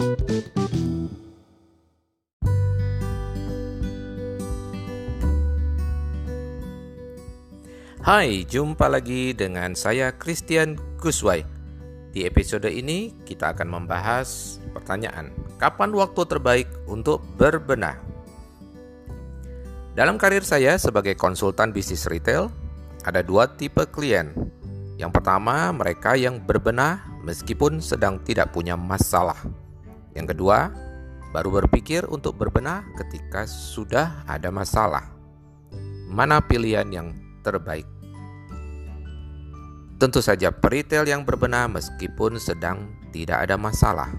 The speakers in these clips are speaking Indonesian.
Hai, jumpa lagi dengan saya Christian Guswai. Di episode ini kita akan membahas pertanyaan, kapan waktu terbaik untuk berbenah? Dalam karir saya sebagai konsultan bisnis retail, ada dua tipe klien. Yang pertama, mereka yang berbenah meskipun sedang tidak punya masalah. Yang kedua, baru berpikir untuk berbenah ketika sudah ada masalah. Mana pilihan yang terbaik? Tentu saja peritel yang berbenah meskipun sedang tidak ada masalah.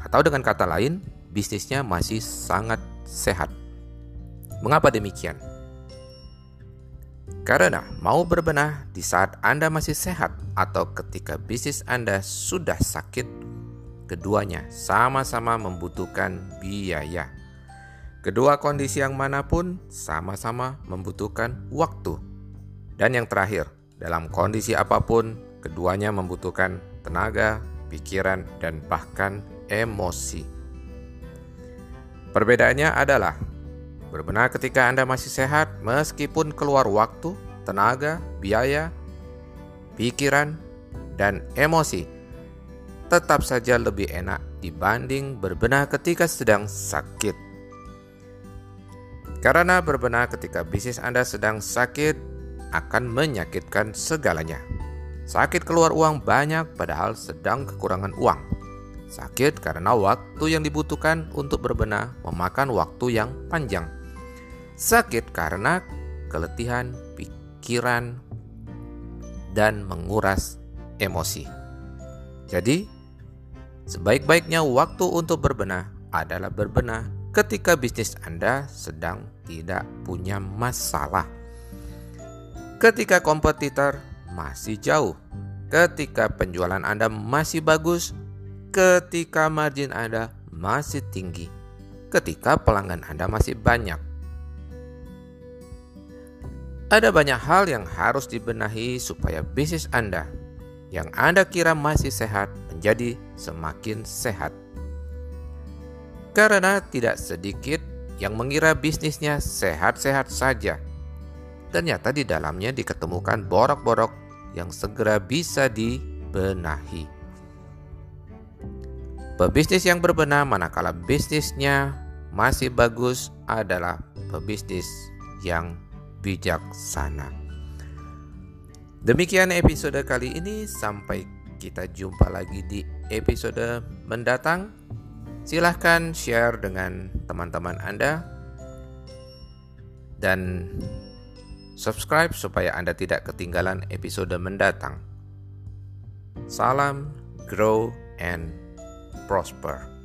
Atau dengan kata lain, bisnisnya masih sangat sehat. Mengapa demikian? Karena mau berbenah di saat Anda masih sehat atau ketika bisnis Anda sudah sakit, keduanya sama-sama membutuhkan biaya. Kedua kondisi yang mana pun sama-sama membutuhkan waktu. Dan yang terakhir, dalam kondisi apa pun, keduanya membutuhkan tenaga, pikiran, dan bahkan emosi. Perbedaannya adalah berbenah ketika Anda masih sehat, meskipun keluar waktu, tenaga, biaya, pikiran, dan emosi, tetap saja lebih enak dibanding berbenah ketika sedang sakit. Karena berbenah ketika bisnis Anda sedang sakit, akan menyakitkan segalanya. Sakit keluar uang banyak padahal sedang kekurangan uang. Sakit karena waktu yang dibutuhkan untuk berbenah memakan waktu yang panjang. Sakit karena keletihan pikiran dan menguras emosi. Jadi, sebaik-baiknya waktu untuk berbenah adalah berbenah ketika bisnis Anda sedang tidak punya masalah ketika kompetitor masih jauh, ketika penjualan Anda masih bagus, ketika margin Anda masih tinggi, ketika pelanggan Anda masih banyak. Ada banyak hal yang harus dibenahi supaya bisnis Anda yang Anda kira masih sehat menjadi semakin sehat. Karena tidak sedikit yang mengira bisnisnya sehat-sehat saja Ternyata di dalamnya diketemukan borok-borok yang segera bisa dibenahi. Pebisnis yang berbenah manakala bisnisnya masih bagus adalah pebisnis yang bijaksana. Demikian episode kali ini, sampai kita jumpa lagi di episode mendatang. Silahkan share dengan teman-teman Anda, dan Subscribe supaya Anda tidak ketinggalan episode mendatang. Salam, grow, and prosper.